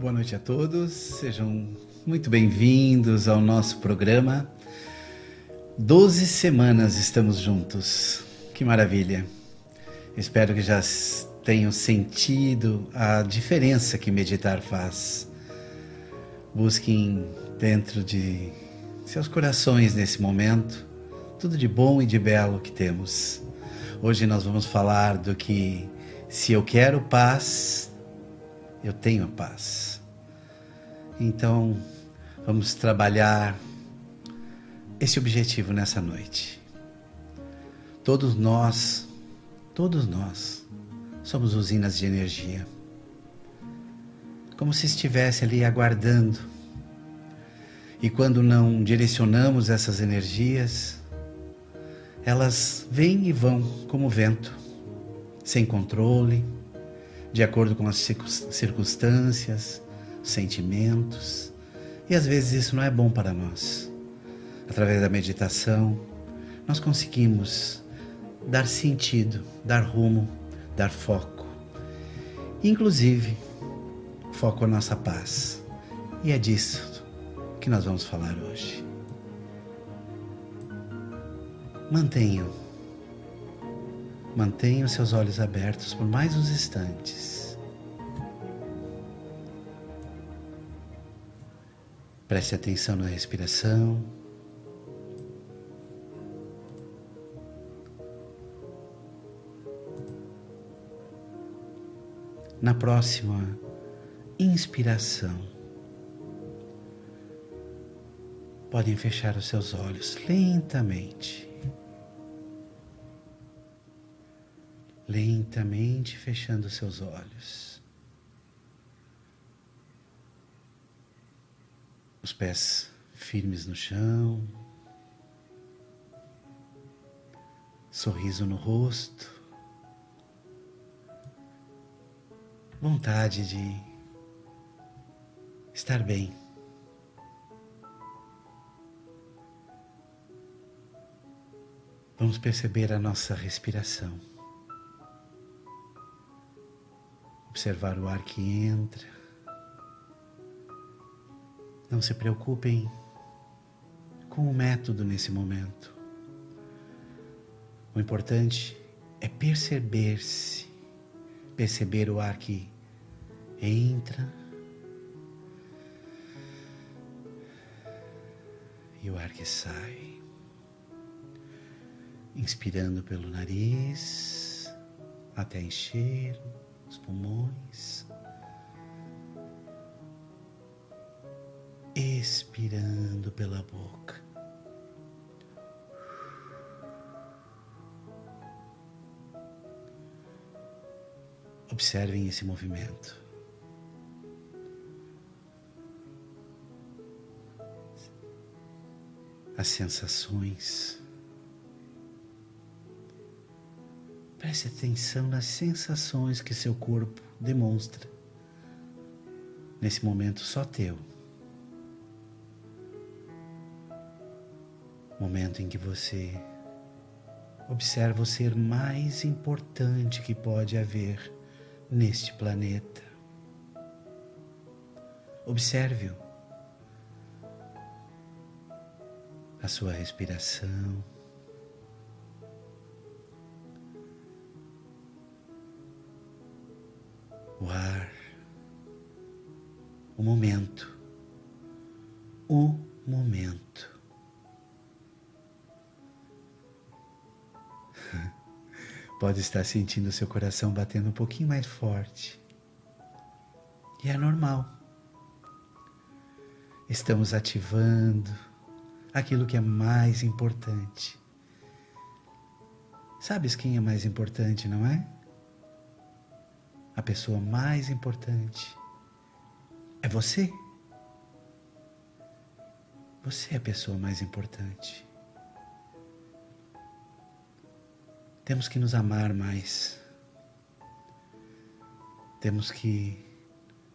Boa noite a todos, sejam muito bem-vindos ao nosso programa. Doze semanas estamos juntos, que maravilha! Espero que já tenham sentido a diferença que meditar faz. Busquem dentro de seus corações nesse momento tudo de bom e de belo que temos. Hoje nós vamos falar do que se eu quero paz, eu tenho a paz. Então, vamos trabalhar esse objetivo nessa noite. Todos nós, todos nós, somos usinas de energia. Como se estivesse ali aguardando. E quando não direcionamos essas energias, elas vêm e vão como vento, sem controle, de acordo com as circunstâncias, sentimentos, e às vezes isso não é bom para nós. Através da meditação, nós conseguimos dar sentido, dar rumo, dar foco. Inclusive, foco à nossa paz. E é disso que nós vamos falar hoje. Mantenham. Mantenham seus olhos abertos por mais uns instantes. Preste atenção na respiração. Na próxima inspiração, podem fechar os seus olhos lentamente. Lentamente fechando seus olhos. Os pés firmes no chão, sorriso no rosto, vontade de estar bem. Vamos perceber a nossa respiração. Observar o ar que entra. Não se preocupem com o método nesse momento. O importante é perceber-se, perceber o ar que entra e o ar que sai. Inspirando pelo nariz até encher os pulmões, expirando pela boca. Observem esse movimento. As sensações. Preste atenção nas sensações que seu corpo demonstra. Nesse momento só teu. Momento em que você observa o ser mais importante que pode haver neste planeta. Observe-o. A sua respiração. O ar, o momento, o momento. Pode estar sentindo seu coração batendo um pouquinho mais forte. E é normal. Estamos ativando aquilo que é mais importante. Sabes quem é mais importante, não é? A pessoa mais importante é você. Você é a pessoa mais importante. Temos que nos amar mais. Temos que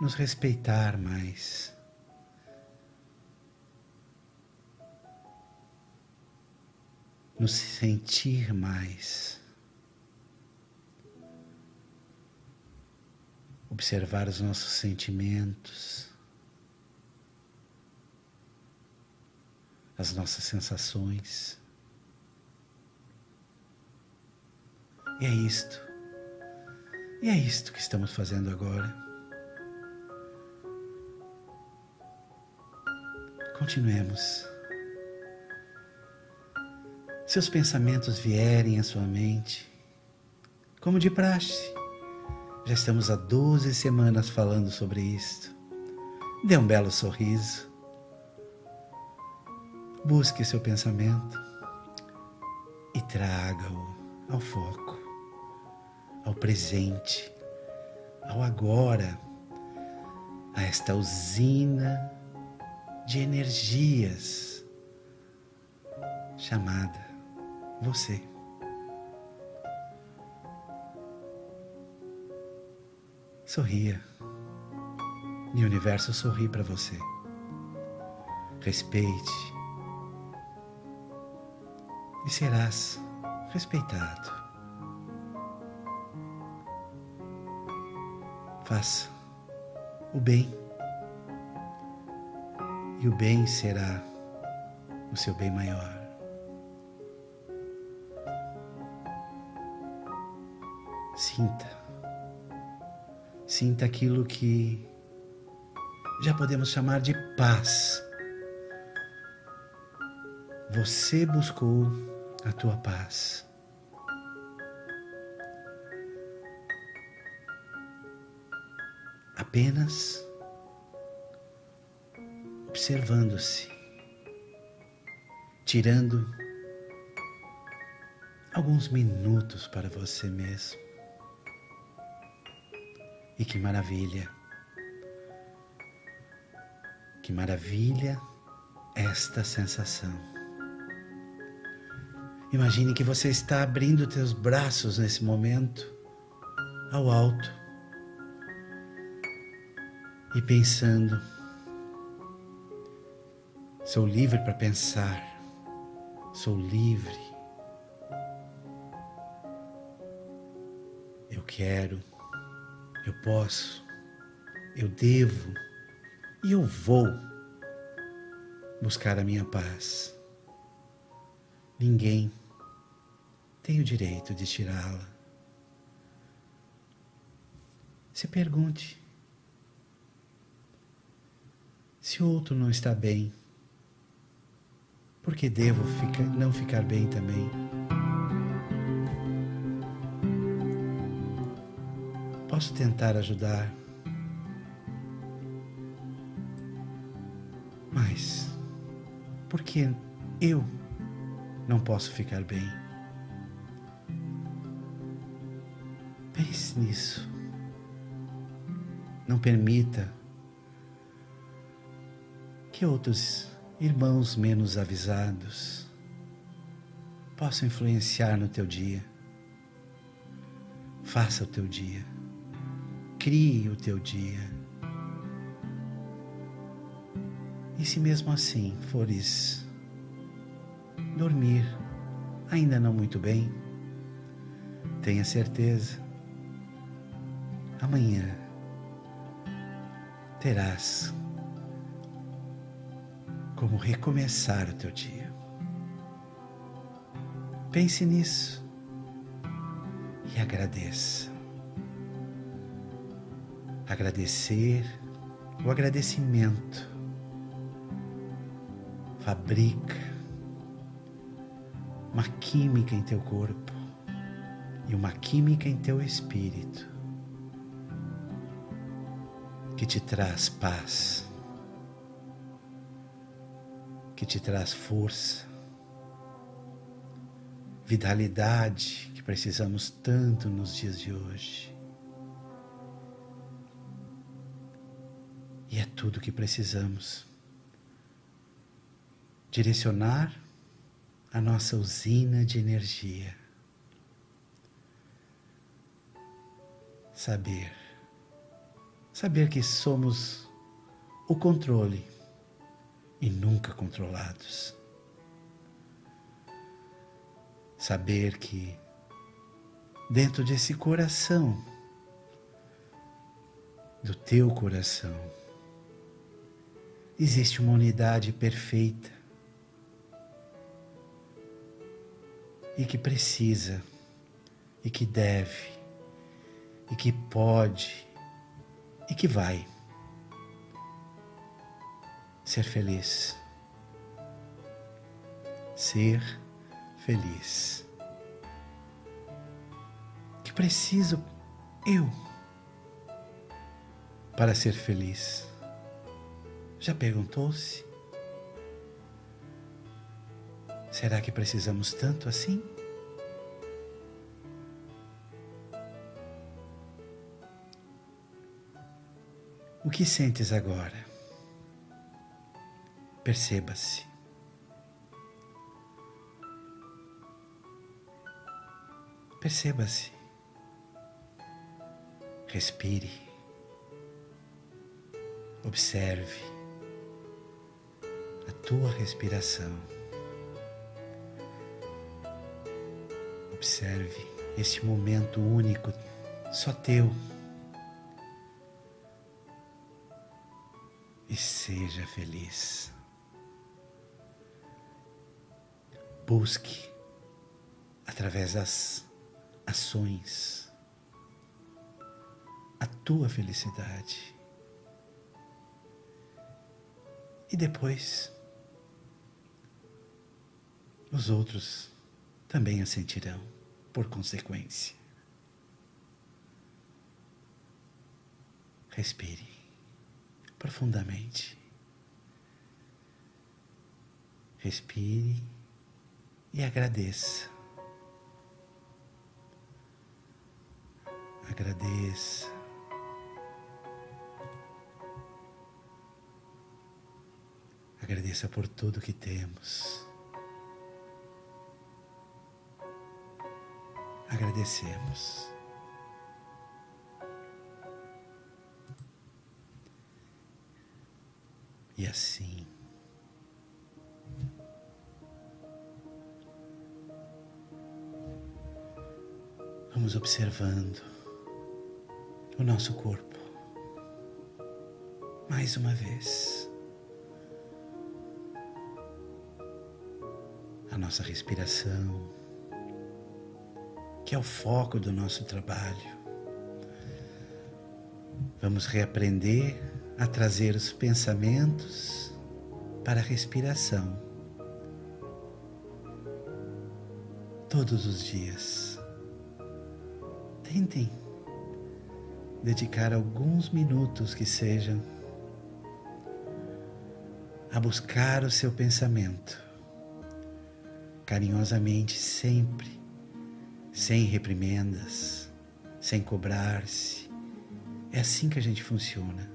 nos respeitar mais. Nos sentir mais. Observar os nossos sentimentos, as nossas sensações. E é isto. E é isto que estamos fazendo agora. Continuemos. Seus pensamentos vierem à sua mente, como de praxe. Já estamos há 12 semanas falando sobre isto. Dê um belo sorriso. Busque seu pensamento e traga-o ao foco, ao presente, ao agora, a esta usina de energias chamada você. Sorria. E o universo sorri para você. Respeite. E serás respeitado. Faça o bem e o bem será o seu bem maior. Sinta, sinta aquilo que já podemos chamar de paz. Você buscou a tua paz. Apenas observando-se, tirando alguns minutos para você mesmo. E que maravilha! Que maravilha esta sensação. Imagine que você está abrindo teus braços nesse momento ao alto e pensando Sou livre para pensar. Sou livre. Eu quero. Eu posso. Eu devo. E eu vou buscar a minha paz. Ninguém tem o direito de tirá-la. Se pergunte: se o outro não está bem, porque devo ficar, não ficar bem também. Posso tentar ajudar, mas por que eu não posso ficar bem? Pense nisso. Não permita que outros irmãos menos avisados possam influenciar no teu dia. Faça o teu dia. Crie o teu dia. E se mesmo assim fores dormir ainda não muito bem, tenha certeza, amanhã terás como recomeçar o teu dia. Pense nisso e agradeça. Agradecer, o agradecimento fabrica uma química em teu corpo e uma química em teu espírito que te traz paz que te traz força, vitalidade que precisamos tanto nos dias de hoje. Tudo o que precisamos. Direcionar a nossa usina de energia. Saber. Saber que somos o controle e nunca controlados. Saber que dentro desse coração do teu coração. Existe uma unidade perfeita e que precisa, e que deve, e que pode, e que vai ser feliz. Ser feliz. Que preciso eu para ser feliz? Já perguntou-se? Será que precisamos tanto assim? O que sentes agora? Perceba-se. Perceba-se. Respire. Observe tua respiração. Observe este momento único, só teu. E seja feliz. Busque através das ações a tua felicidade. E depois, os outros também a sentirão por consequência. Respire profundamente. Respire e agradeça. Agradeça. Agradeça por tudo que temos. Agradecemos. E assim Vamos observando o nosso corpo. Mais uma vez. A nossa respiração, que é o foco do nosso trabalho. Vamos reaprender a trazer os pensamentos para a respiração todos os dias. Tentem dedicar alguns minutos que sejam a buscar o seu pensamento, carinhosamente, sempre, sem reprimendas, sem cobrar-se. É assim que a gente funciona.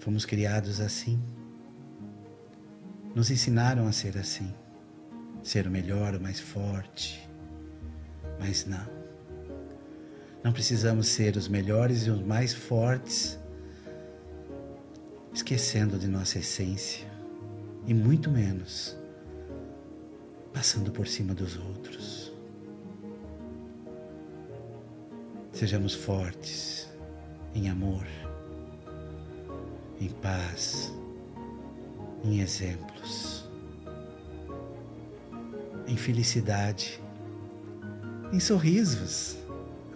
Fomos criados assim. Nos ensinaram a ser assim, ser o melhor, o mais forte mas não. Não precisamos ser os melhores e os mais fortes, esquecendo de nossa essência, e muito menos passando por cima dos outros. Sejamos fortes em amor, em paz, em exemplos, em felicidade em sorrisos.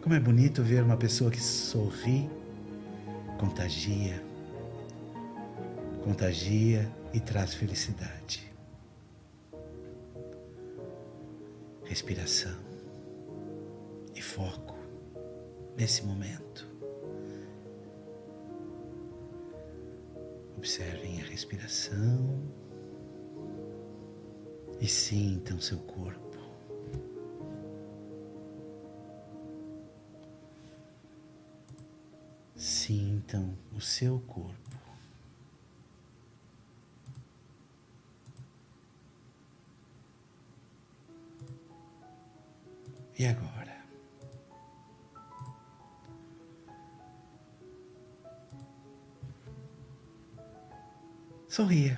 Como é bonito ver uma pessoa que sorri, contagia, contagia e traz felicidade. Respiração e foco nesse momento. Observem a respiração e sintam seu corpo. Sintam o seu corpo. E agora? Sorria.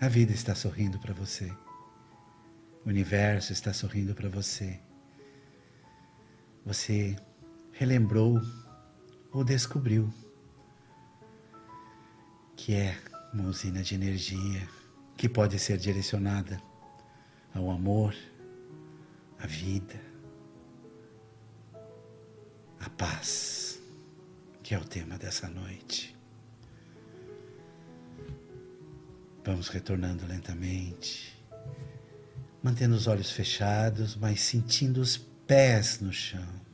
A vida está sorrindo para você. O universo está sorrindo para você. Você relembrou ou descobriu que é uma usina de energia que pode ser direcionada ao amor, à vida, à paz, que é o tema dessa noite. Vamos retornando lentamente, mantendo os olhos fechados, mas sentindo os pés no chão.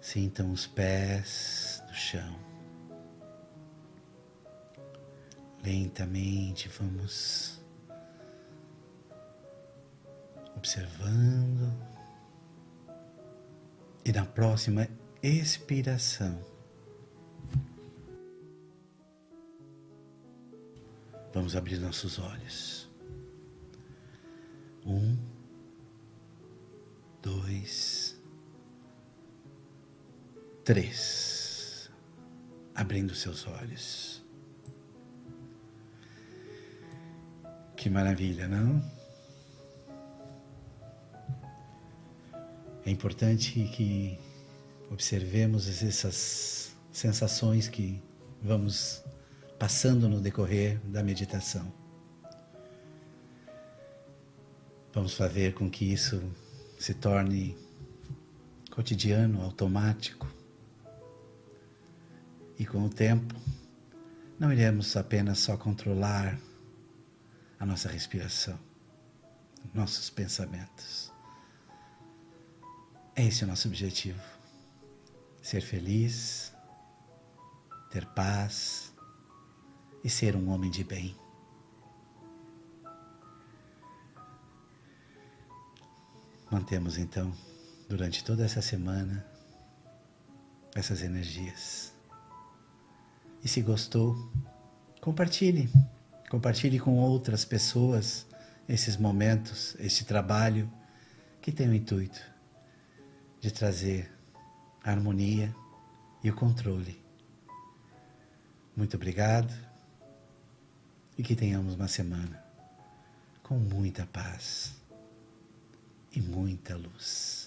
Sintam os pés no chão. Lentamente vamos observando. E na próxima expiração, vamos abrir nossos olhos. Um, dois, três. Abrindo seus olhos. Que maravilha, não? É importante que observemos essas sensações que vamos passando no decorrer da meditação. Vamos fazer com que isso se torne cotidiano, automático. E com o tempo, não iremos apenas só controlar a nossa respiração, nossos pensamentos. É esse o nosso objetivo. Ser feliz, ter paz e ser um homem de bem. Mantemos então, durante toda essa semana, essas energias. E se gostou, compartilhe. Compartilhe com outras pessoas esses momentos, este trabalho que tem o intuito de trazer a harmonia e o controle. Muito obrigado e que tenhamos uma semana com muita paz e muita luz.